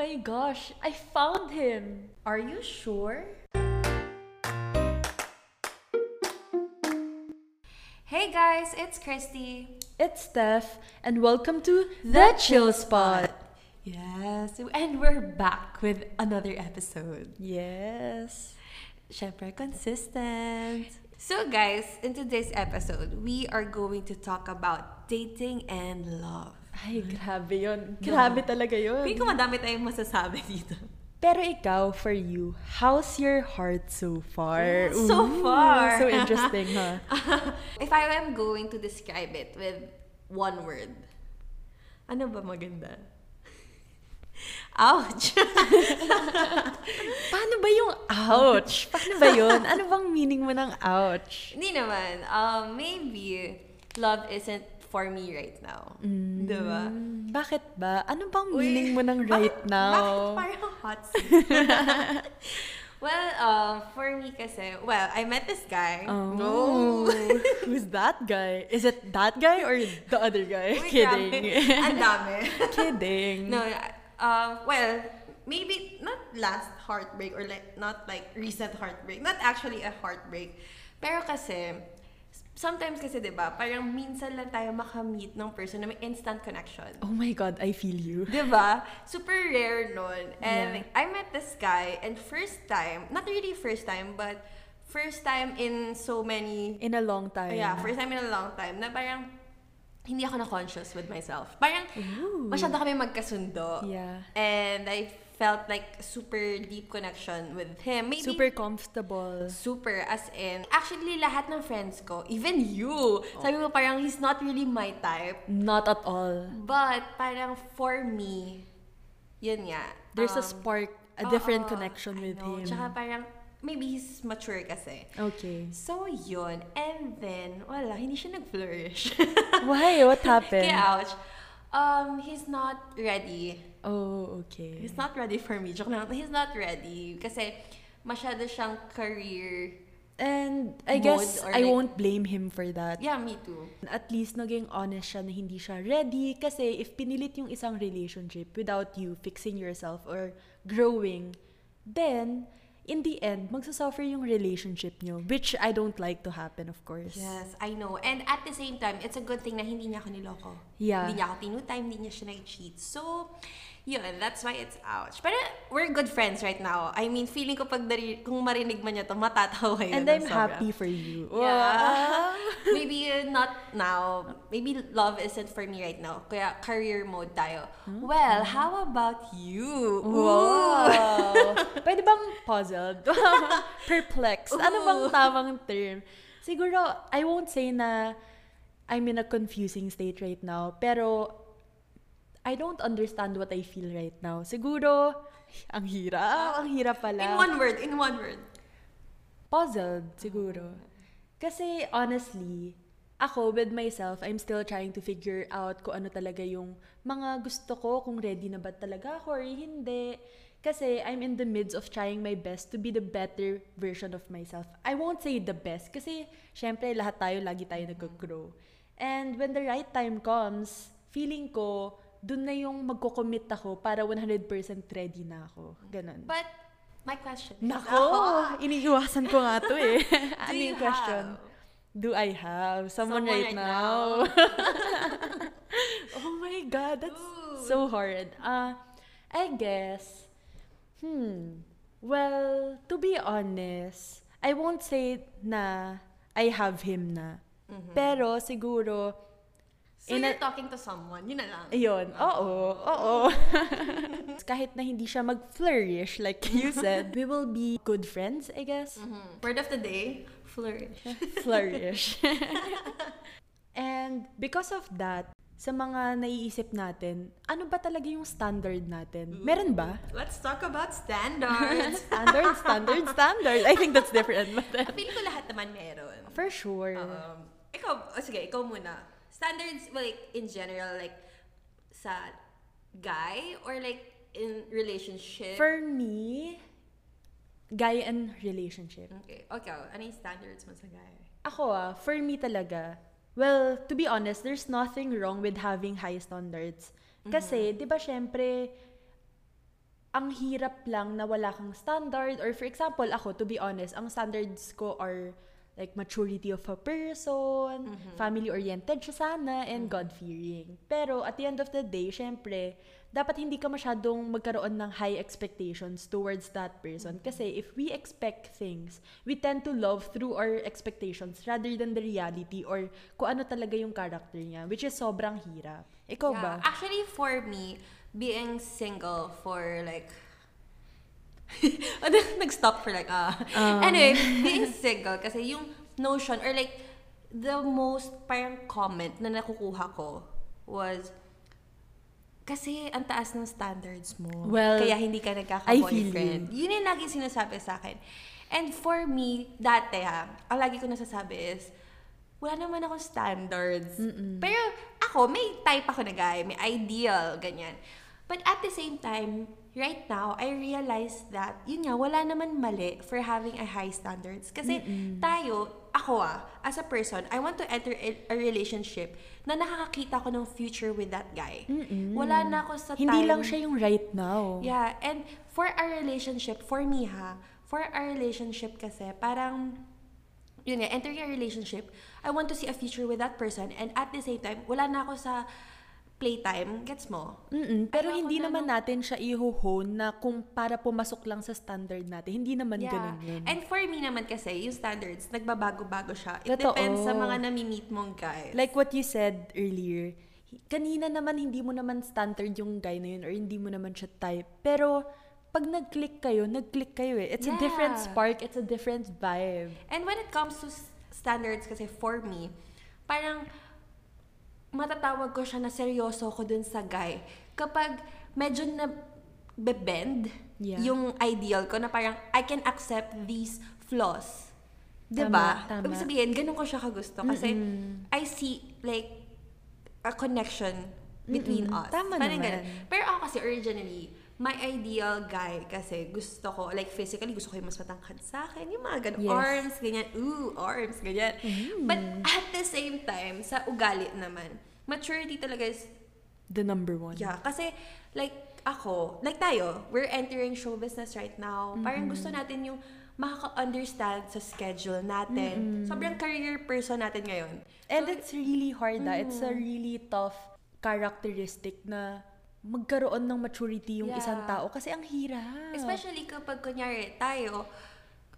my gosh, I found him. Are you sure? Hey guys, it's Christy. It's Steph, and welcome to The Chill Spot. Yes, and we're back with another episode. Yes. Syempre, consistent. So guys, in today's episode, we are going to talk about dating and love. Ay, grabe yun. Grabe talaga yun. Hindi ko madami tayong masasabi dito. Pero ikaw, for you, how's your heart so far? So Ooh, far. So interesting, huh? If I am going to describe it with one word, ano ba maganda? Ouch! Paano ba yung ouch? Paano ba yun? Ano bang meaning mo ng ouch? Hindi naman. Um, maybe love isn't for me right now. Diba? Mm, Bakit ba? Ano bang Uy, meaning mo ng right bakit- now? Bakit parang hot well, um, for me kasi, well, I met this guy. Oh. Who's that guy? Is it that guy or the other guy? Uy, Kidding. Ang dami. Kidding. No, uh, well, maybe not last heartbreak or like not like recent heartbreak. Not actually a heartbreak. Pero kasi, sometimes kasi 'di ba, parang minsan lang tayo makamit ng person na may instant connection. Oh my God, I feel you. 'Di ba? Super rare nun. And Yeah. I met this guy and first time, not really first time, but first time in so many In a long time. Yeah, first time in a long time na parang hindi ako na-conscious with myself. Parang Ooh. masyado kami magkasundo. Yeah. And I felt like super deep connection with him. Maybe Super comfortable. super as in actually lahat ng friends ko, even you. Sabi mo parang he's not really my type. Not at all. But parang for me, yun nga. There's a um, spark, a different oo, connection I with know. him. Tsaka parang maybe he's mature kasi. Okay. So, yun. And then, wala, hindi siya nag-flourish. Why? What happened? Kaya, ouch. Um, he's not ready. Oh, okay. He's not ready for me. Joke lang. He's not ready. Kasi, masyado siyang career. And I guess I like- won't blame him for that. Yeah, me too. At least naging honest siya na hindi siya ready kasi if pinilit yung isang relationship without you fixing yourself or growing, then in the end, magsasuffer yung relationship nyo, which I don't like to happen, of course. Yes, I know. And at the same time, it's a good thing na hindi niya ako niloko. Yeah. Hindi niya ako tinutime, hindi niya siya nag-cheat. So, yun, that's why it's ouch. Pero we're good friends right now. I mean, feeling ko pag dari- kung marinig man niya to, matatawa yun. And I'm sobra. happy for you. Yeah. Maybe uh, not now. Maybe love isn't for me right now. Kaya career mode tayo. Well, how about you? Wow! Pwede bang puzzled? Perplexed? Ano bang tamang term? Siguro, I won't say na I'm in a confusing state right now, pero I don't understand what I feel right now. Siguro, ang hirap. Ang hirap pala. In one word, in one word. puzzled, siguro. Kasi, honestly, ako, with myself, I'm still trying to figure out kung ano talaga yung mga gusto ko, kung ready na ba talaga ako or hindi. Kasi, I'm in the midst of trying my best to be the better version of myself. I won't say the best, kasi, syempre, lahat tayo, lagi tayo nag-grow. And when the right time comes, feeling ko, dun na yung magko-commit ako para 100% ready na ako. Ganon. But, my question Nako! ako, Iniiwasan ko nga to eh. ano yung question? have? Do I have someone, Someone right, right now? oh my God, that's Ooh. so hard. Uh, I guess, hmm, well, to be honest, I won't say na I have him na. Pero siguro, so in you're talking to someone, yun na lang. Ayun, oo, oo. Kahit na hindi siya mag-flourish, like you said, we will be good friends, I guess. Mhm. Word of the day, flourish. Flourish. And because of that, sa mga naiisip natin, ano ba talaga yung standard natin? Meron ba? Let's talk about standards. Standard, standard, standard. I think that's different. But then, Feeling ko lahat naman meron. for sure. Um, ikaw, oh, sige, ikaw muna. Standards, well, like, in general, like, sa guy or like in relationship? For me, guy and relationship. okay, okay. Ano yung standards mo sa guy? Ako ah, for me talaga, well, to be honest, there's nothing wrong with having high standards. Kasi, di ba syempre, ang hirap lang na wala kang standard. Or for example, ako, to be honest, ang standards ko are like maturity of a person, family-oriented siya sana, and God-fearing. Pero at the end of the day, syempre, dapat hindi ka masyadong magkaroon ng high expectations towards that person. Kasi if we expect things, we tend to love through our expectations rather than the reality or kung ano talaga yung character niya, which is sobrang hirap. Ikaw Yeah. ba? Actually, for me, being single for like nag-stop for like ah. anyway, being single kasi yung notion or like the most parang comment na nakukuha ko was kasi ang taas ng standards mo. Well, kaya hindi ka nagkaka-boyfriend. Yun yung lagi sinasabi sa akin. And for me, dati ha, ang lagi ko nasasabi is, wala naman akong standards. Pero ako, may type ako na guy, may ideal, ganyan. But at the same time, right now, I realize that, yun nga, wala naman mali for having a high standards. Kasi tayo, ako ah, as a person, I want to enter a, relationship na nakakakita ko ng future with that guy. Wala na ako sa Hindi time. lang siya yung right now. Yeah, and for our relationship, for me ha, for our relationship kasi, parang, yun nga, entering a relationship, I want to see a future with that person, and at the same time, wala na ako sa playtime, gets mo? Mm-mm, pero Ayoko hindi na naman natin siya ihuhone na kung para pumasok lang sa standard natin. Hindi naman ganun yun. And for me naman kasi, yung standards, nagbabago-bago siya. It Totoo. depends sa mga nami-meet mong guys. Like what you said earlier, kanina naman hindi mo naman standard yung guy na yun or hindi mo naman siya type. Pero pag nag-click kayo, nag-click kayo eh. It's a different Yeah. spark, it's a different vibe. And when it comes to s- standards kasi for me, parang matatawag ko siya na seryoso ko dun sa guy. Kapag medyo na bend Yeah. yung ideal ko na parang I can accept these flaws. Tama, 'Di ba? tama. Ibig sabihin, ganun ko siya kagusto kasi I see like a connection between Mm-mm. us. Tama Parang naman. ganun. Pero ako kasi originally, my ideal guy kasi gusto ko, like physically, gusto ko yung mas matangkad sa akin. Yung mga ganun, Yes. arms, ganyan. Ooh, arms, ganyan. But at the same time, sa ugali naman, maturity talaga is, The number one. yeah. Kasi, like, ako, like tayo, we're entering show business right now. Parang gusto natin yung makaka-understand sa schedule natin. Sobrang career person natin ngayon. And it's really hard ah. It's a really tough characteristic na magkaroon ng maturity yung Yeah. isang tao kasi ang hirap. Especially kapag kunyari tayo,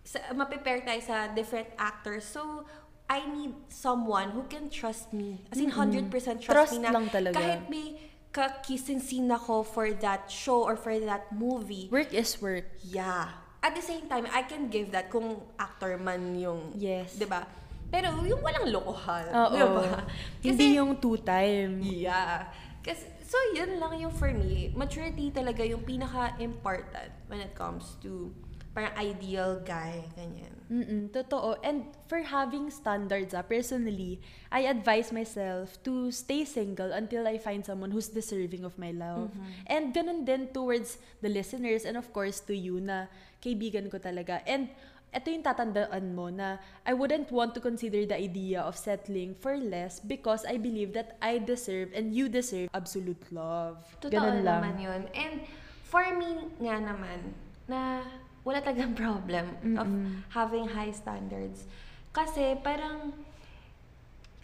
sa, maprepare tayo sa different actors. So, I need someone who can trust me. As in, 100% trust, Trust me na lang talaga. kahit may kakissing scene ako for that show or for that movie, Work is work. yeah. At the same time, I can give that kung actor man yung, Yes. 'di ba? Pero yung walang lokohan, Oo. 'di ba? Hindi yung two-time. Yeah. Kasi, so yun lang yung for me. Maturity talaga yung pinaka-important when it comes to parang ideal guy, ganyan. Mm-mm, totoo. And for having standards, ah, personally, I advise myself to stay single until I find someone who's deserving of my love. And ganun din towards the listeners and of course to you na kaibigan ko talaga. And ito yung tatandaan mo na I wouldn't want to consider the idea of settling for less because I believe that I deserve and you deserve absolute love. Totoo Ganun lang. naman yun. And for me nga naman, na wala talagang problem of having high standards. Kasi parang,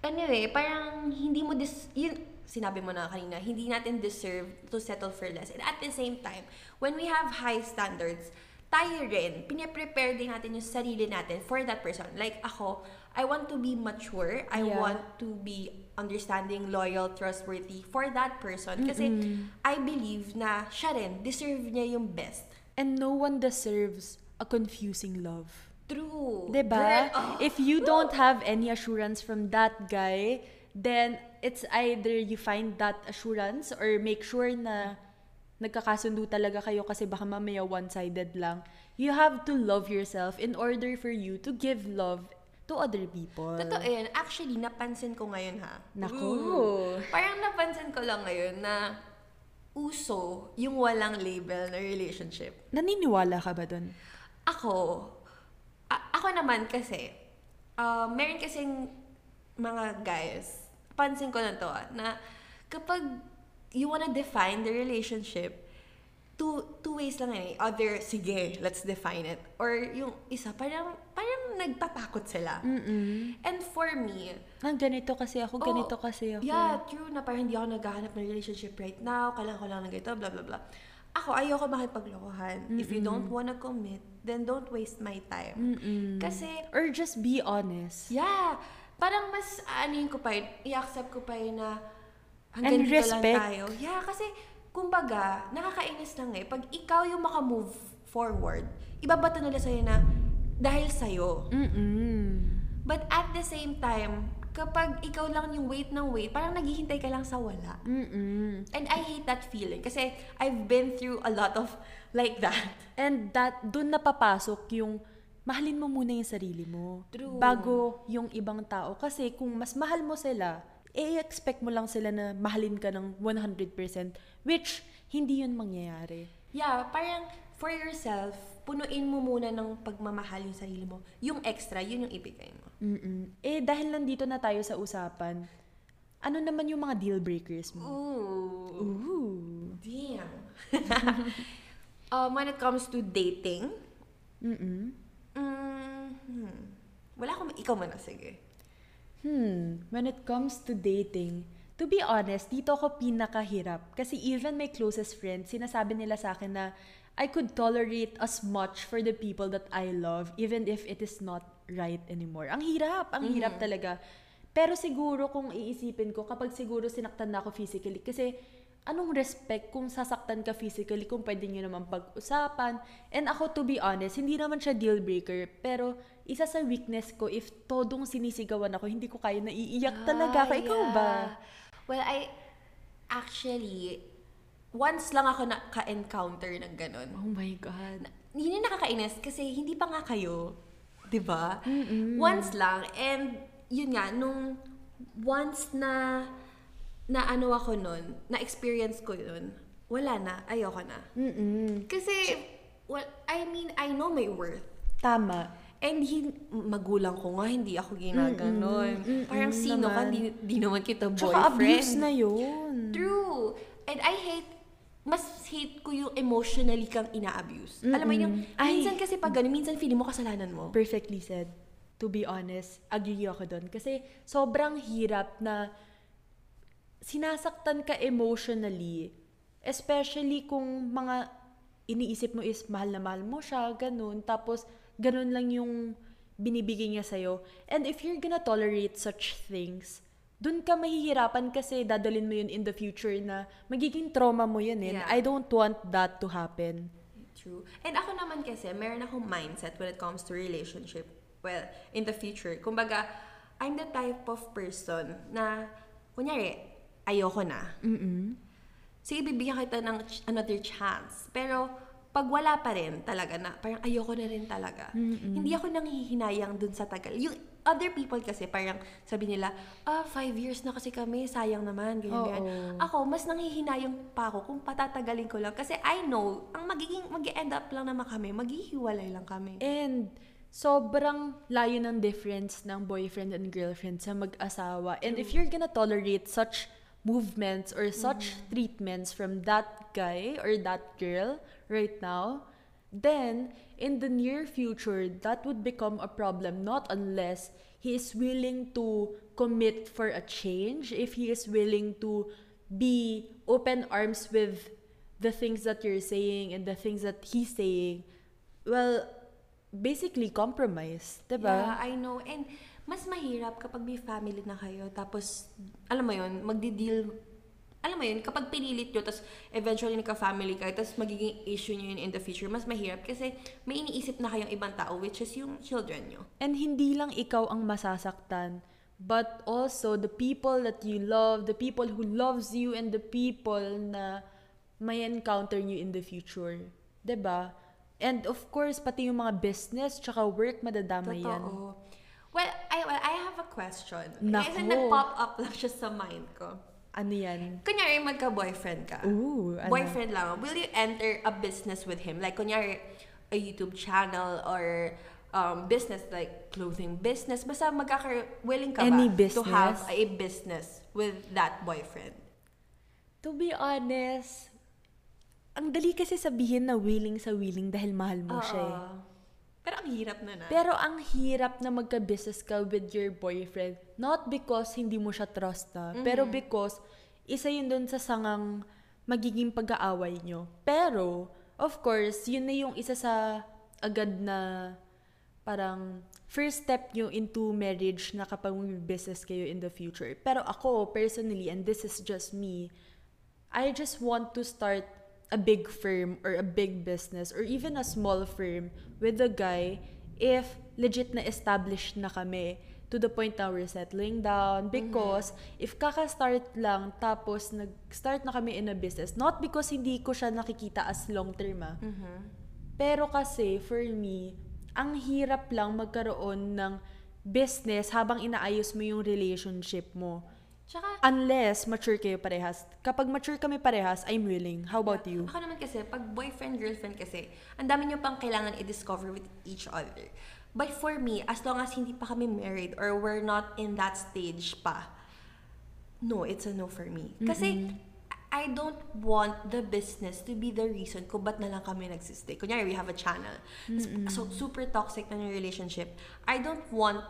anyway, parang hindi mo dis, yun, sinabi mo na kanina, hindi natin deserve to settle for less. And at the same time, when we have high standards, tayo rin, pinaprepare din natin yung sarili natin for that person. Like ako, I want to be mature. I Yeah. want to be understanding, loyal, trustworthy for that person. Kasi I believe na siya rin, deserve niya yung best. And no one deserves a confusing love. True. Diba? Girl, oh. If you don't have any assurance from that guy, then it's either you find that assurance or make sure na nagkakasundo talaga kayo kasi baka mamaya one-sided lang. You have to love yourself in order for you to give love to other people. Totoo yan. Actually, napansin ko ngayon ha. Naku. Ooh. Parang napansin ko lang ngayon na uso yung walang label na relationship. Naniniwala ka ba dun? Ako, a- ako naman kasi, uh, meron kasing mga guys, pansin ko na to ah, na kapag you wanna define the relationship, two, two ways lang eh. Either, sige, let's define it. Or yung isa, parang, parang nagtatakot sila. And for me, Ang ganito kasi ako, ganito Oo. kasi ako. Yeah, true na parang hindi ako naghahanap ng relationship right now. Kailangan ko lang ng ganito, blah, blah, blah. Ako, ayoko makipaglokohan. If you don't wanna commit, then don't waste my time. Mm-mm. Kasi, Or just be honest. yeah, parang mas, ano ko pa yun, i-accept ko pa yun na And hanggang lang respect. tayo. Yeah, kasi, kumbaga, nakakainis lang eh. Pag ikaw yung makamove forward, ibabato nila sa'yo na dahil sa'yo. Mm-mm. But at the same time, kapag ikaw lang yung wait ng wait, parang naghihintay ka lang sa wala. Mm-mm. And I hate that feeling kasi I've been through a lot of like that. And that, dun napapasok yung mahalin mo muna yung sarili mo. True. Bago yung ibang tao. Kasi kung mas mahal mo sila, i-expect mo lang sila na mahalin ka ng 100%, which hindi yun mangyayari. Yeah, parang for yourself, punuin mo muna ng pagmamahal yung sarili mo. Yung extra, yun yung ibigay mo. Mm-mm. Eh, dahil nandito na tayo sa usapan, ano naman yung mga deal breakers mo? Ooh. Ooh. Damn. um, when it comes to dating, Mm-mm. mm, hmm, wala akong, ikaw muna, sige. Hmm, when it comes to dating, to be honest, dito ako pinakahirap. Kasi even my closest friends, sinasabi nila sa akin na I could tolerate as much for the people that I love, even if it is not right anymore. Ang hirap, ang hirap talaga. Pero siguro kung iisipin ko, kapag siguro sinaktan na ako physically, kasi anong respect kung sasaktan ka physically kung pwede nyo naman pag-usapan. And ako, to be honest, hindi naman siya deal breaker. Pero isa sa weakness ko, if todong sinisigawan ako, hindi ko kaya naiiyak talaga ako. Ah, Ikaw ba? yeah. Well, I actually once lang ako naka-encounter ng ganun. Oh my God. Yun yung nakakainis kasi hindi pa nga kayo, 'di ba? Once lang and yun nga nung once na na ano ako nun, na experience ko yun, wala na, ayoko na. Mm-mm. Kasi well, I mean, I know my worth. Tama. And hin- magulang ko nga, hindi ako ginaganon. Mm-mm, Parang mm-mm sino ka, naman. di, di naman kita boyfriend. Tsaka abuse na yun. True. And I hate, mas hate ko yung emotionally kang ina-abuse. Alam mo yun, Mm-mm. Ay. minsan kasi pag ganun, minsan feeling mo kasalanan mo. Perfectly said. To be honest, agree ako doon. Kasi sobrang hirap na sinasaktan ka emotionally. Especially kung mga iniisip mo is mahal na mahal mo siya, ganun. Tapos, ganun lang yung binibigay niya sa'yo. And if you're gonna tolerate such things, dun ka mahihirapan kasi dadalin mo yun in the future na magiging trauma mo yun eh. Yeah. I don't want that to happen. True. And ako naman kasi, meron akong mindset when it comes to relationship. Well, in the future. Kumbaga, I'm the type of person na, kunyari, ayoko na. Mm-mm. Sige, bibigyan kita ng another chance. Pero, pag wala pa rin talaga na, parang ayoko na rin talaga. Hindi ako nanghihinayang dun sa tagal. Yung other people kasi, parang sabi nila, ah, five years na kasi kami, sayang naman, ganyan, ganyan. Ako, mas nanghihinayang pa ako kung patatagalin ko lang. Kasi I know, ang magiging, mag-end up lang naman kami, maghihiwalay lang kami. And sobrang layo ng difference ng boyfriend and girlfriend sa mag-asawa. And if you're gonna tolerate such movements or such mm-hmm. treatments from that guy or that girl right now, then in the near future, that would become a problem not unless he is willing to commit for a change, if he is willing to be open arms with the things that you're saying and the things that he's saying. Well, basically compromise, 'di Yeah. I know. And mas mahirap kapag may family na kayo, tapos, alam mo yun, magdi-deal, alam mo yun, kapag pinilit nyo, tapos eventually nagka-family kayo, tapos magiging issue nyo yun in the future, mas mahirap kasi may iniisip na kayong ibang tao, which is yung children nyo. And hindi lang ikaw ang masasaktan, but also the people that you love, the people who loves you and the people na may encounter you in the future, ba? And of course, pati yung mga business tsaka work madadama yan. Totoo. Well, I, well, I have a question. Naku. Kasi nag-pop up lang siya sa mind ko. Ano yan? Kunyari, magka-boyfriend ka. Ooh, ano? Boyfriend lang. Will you enter a business with him? Like, kunyari, a YouTube channel or um, business like clothing business. Basta magkaka willing ka Any ba to have business? a business with that boyfriend? To be honest, ang dali kasi sabihin na willing sa willing dahil mahal mo siya. eh. Pero ang hirap na na. Pero ang hirap na magka-business ka with your boyfriend, not because hindi mo siya trust na, pero because isa yun dun sa sangang magiging pag-aaway nyo. Pero, of course, yun na yung isa sa agad na parang first step nyo into marriage na kapag business kayo in the future. Pero ako, personally, and this is just me, I just want to start a big firm or a big business or even a small firm with a guy if legit na established na kami to the point na we're settling down because if kaka-start lang tapos nag-start na kami in a business not because hindi ko siya nakikita as long term ah. Pero kasi for me ang hirap lang magkaroon ng business habang inaayos mo yung relationship mo. Tsaka, Unless mature kayo parehas. Kapag mature kami parehas, I'm willing. How about you? Ako naman kasi, pag boyfriend, girlfriend kasi, ang dami nyo pang kailangan i-discover with each other. But for me, as long as hindi pa kami married or we're not in that stage pa, no, it's a no for me. Kasi, I don't want the business to be the reason kung ba't na lang kami nagsistay. Kunyari, we have a channel. So, super toxic na yung relationship. I don't want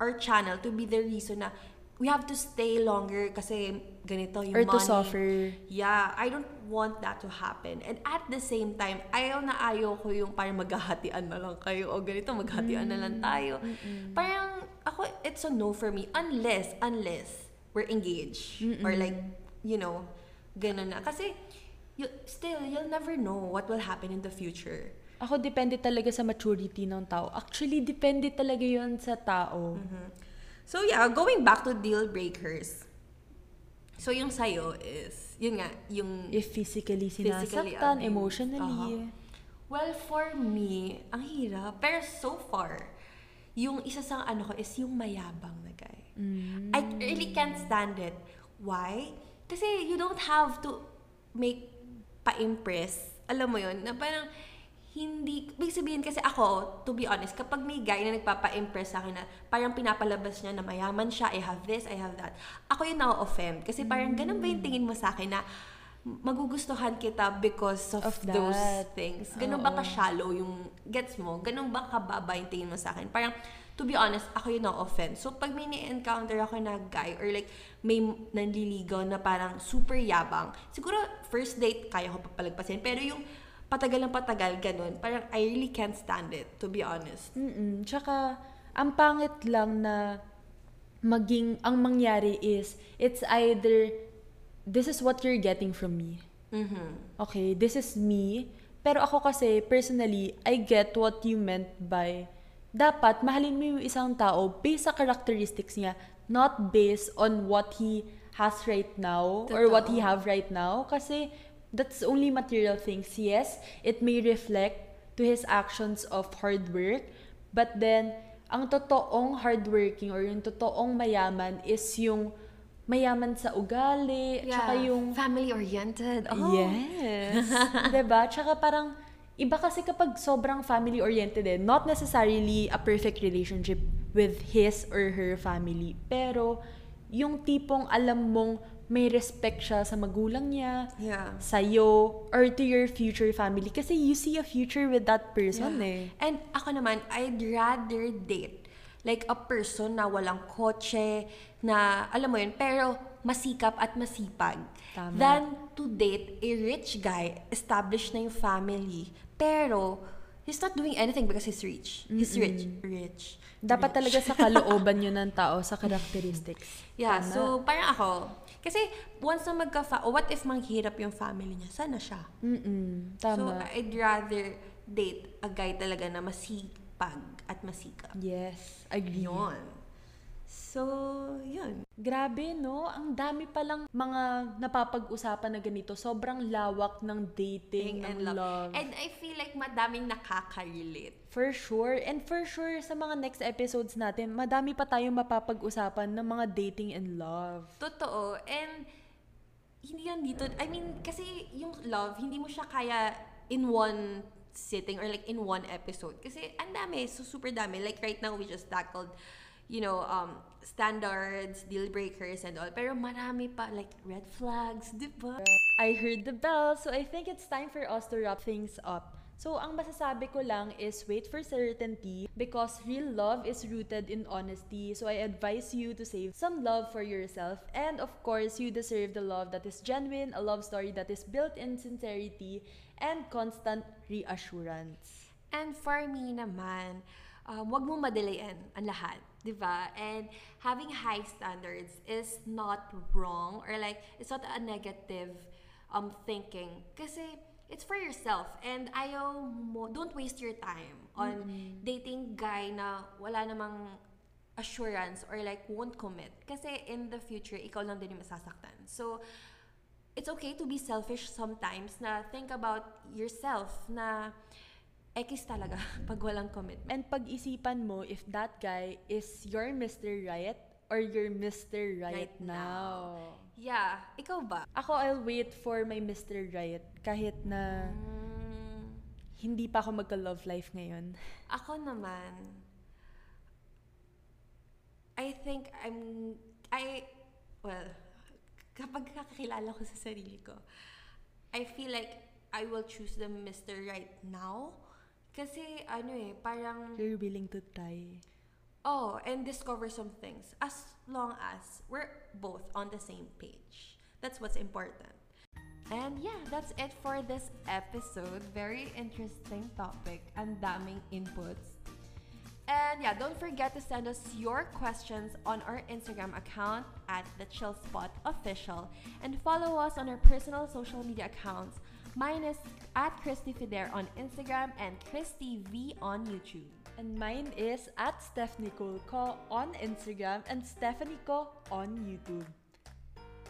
our channel to be the reason na we have to stay longer kasi ganito yung Or to money. suffer. Yeah, I don't want that to happen. And at the same time, ayaw na ayaw ko yung parang maghahatian na lang kayo o ganito, maghahatian na lang tayo. Parang ako, it's a no for me unless, unless we're engaged. Or like, you know, ganun na. Kasi, you, still, you'll never know what will happen in the future. Ako, depende talaga sa maturity ng tao. Actually, depende talaga yun sa tao. So yeah, going back to deal breakers. So yung sa'yo is, yun nga, yung If physically Physically sinasaktan, abused. emotionally. Well, for me, ang hirap. Pero so far, yung isa sa ano ko is yung mayabang na guy. I really can't stand it. Why? Kasi you don't have to make pa-impress. Alam mo yun, na parang hindi, big sabihin kasi ako, to be honest, kapag may guy na nagpapa-impress sa akin na parang pinapalabas niya na mayaman siya, I have this, I have that, ako yung na-offend. Kasi parang ganun ba yung tingin mo sa akin na magugustuhan kita because of, Of those things. Ganun ba ka-shallow yung gets mo? Ganun ba kababa yung tingin mo sa akin? Parang, to be honest, ako yung na-offend. So, pag may ni-encounter ako na guy or like may nanliligaw na parang super yabang, siguro first date, kaya ko papalagpasin. Pero yung patagal ng patagal, ganun, parang I really can't stand it, to be honest. Mm-mm. Tsaka, ang pangit lang na maging, ang mangyari is, it's either, this is what you're getting from me. Mhm. Okay, this is me. Pero ako kasi, personally, I get what you meant by, dapat mahalin mo yung isang tao based sa characteristics niya, not based on what he has right now or what he Totoo. have right now. Kasi, that's only material things. Yes, it may reflect to his actions of hard work, but then, ang totoong hardworking or yung totoong mayaman is yung mayaman sa ugali, tsaka yung family-oriented. Yes. 'Di ba? Tsaka parang iba kasi kapag sobrang family-oriented eh, not necessarily a perfect relationship with his or her family, pero yung tipong alam mong may respect siya sa magulang niya, Yeah. sa'yo, or to your future family. Kasi you see a future with that person eh. And ako naman, I'd rather date like a person na walang kotse, na alam mo yun, pero masikap at masipag. Tama. Than to date a rich guy, established na yung family, pero he's not doing anything because he's rich. He's rich. Rich. Dapat Rich. talaga sa kalooban yun ng tao, sa characteristics. Yeah, Tama. so parang ako, kasi once na magka what if manghirap yung family niya? Sana siya. Mm-mm. So, Tama. I'd rather date a guy talaga na masipag at masikap. yes, agree. Yun. So, yun. Grabe, no? Ang dami palang mga napapag-usapan na ganito. Sobrang lawak ng dating, ng and love. love. And I feel like madaming nakaka-relate. For sure. And for sure, sa mga next episodes natin, madami pa tayong mapapag-usapan ng mga dating and love. Totoo. And, hindi yan dito. I mean, kasi yung love, hindi mo siya kaya in one sitting or like in one episode. Kasi ang dami, so super dami. Like right now, we just tackled you know, um, standards, deal breakers, and all. Pero marami pa, like, red flags, di ba? I heard the bell, so I think it's time for us to wrap things up. So, ang masasabi ko lang is wait for certainty because real love is rooted in honesty. So, I advise you to save some love for yourself. And of course, you deserve the love that is genuine, a love story that is built in sincerity and constant reassurance. And for me naman, um, wag mo madaliin ang lahat, di ba? And having high standards is not wrong or like, it's not a negative um, thinking. Kasi, it's for yourself. And ayaw mo, don't waste your time on dating guy na wala namang assurance or like won't commit. Kasi in the future, ikaw lang din yung masasaktan. So, it's okay to be selfish sometimes na think about yourself na X talaga pag walang commitment. And pag-isipan mo if that guy is your Mr. Right or your Mr. Right, Right now. Yeah, ikaw ba? Ako, I'll wait for my Mr. Right kahit na Mm, hindi pa ako magka-love life ngayon. ako naman, I think I'm, I, well, kapag kakakilala ko sa sarili ko, I feel like I will choose the Mr. Right now. Kasi, ano eh, parang, You're willing to try. oh, and discover some things. As long as we're both on the same page. That's what's important. And yeah, that's it for this episode. Very interesting topic. and daming inputs. And yeah, don't forget to send us your questions on our Instagram account at the Chill Spot Official and follow us on our personal social media accounts. Mine is at Christy Fider on Instagram and Christy V on YouTube. And mine is at Steph Nicole on Instagram and Stephanie Ko on YouTube.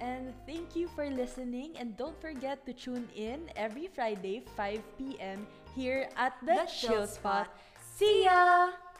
And thank you for listening and don't forget to tune in every Friday 5 p.m. here at the, The Chill. Spot. See ya!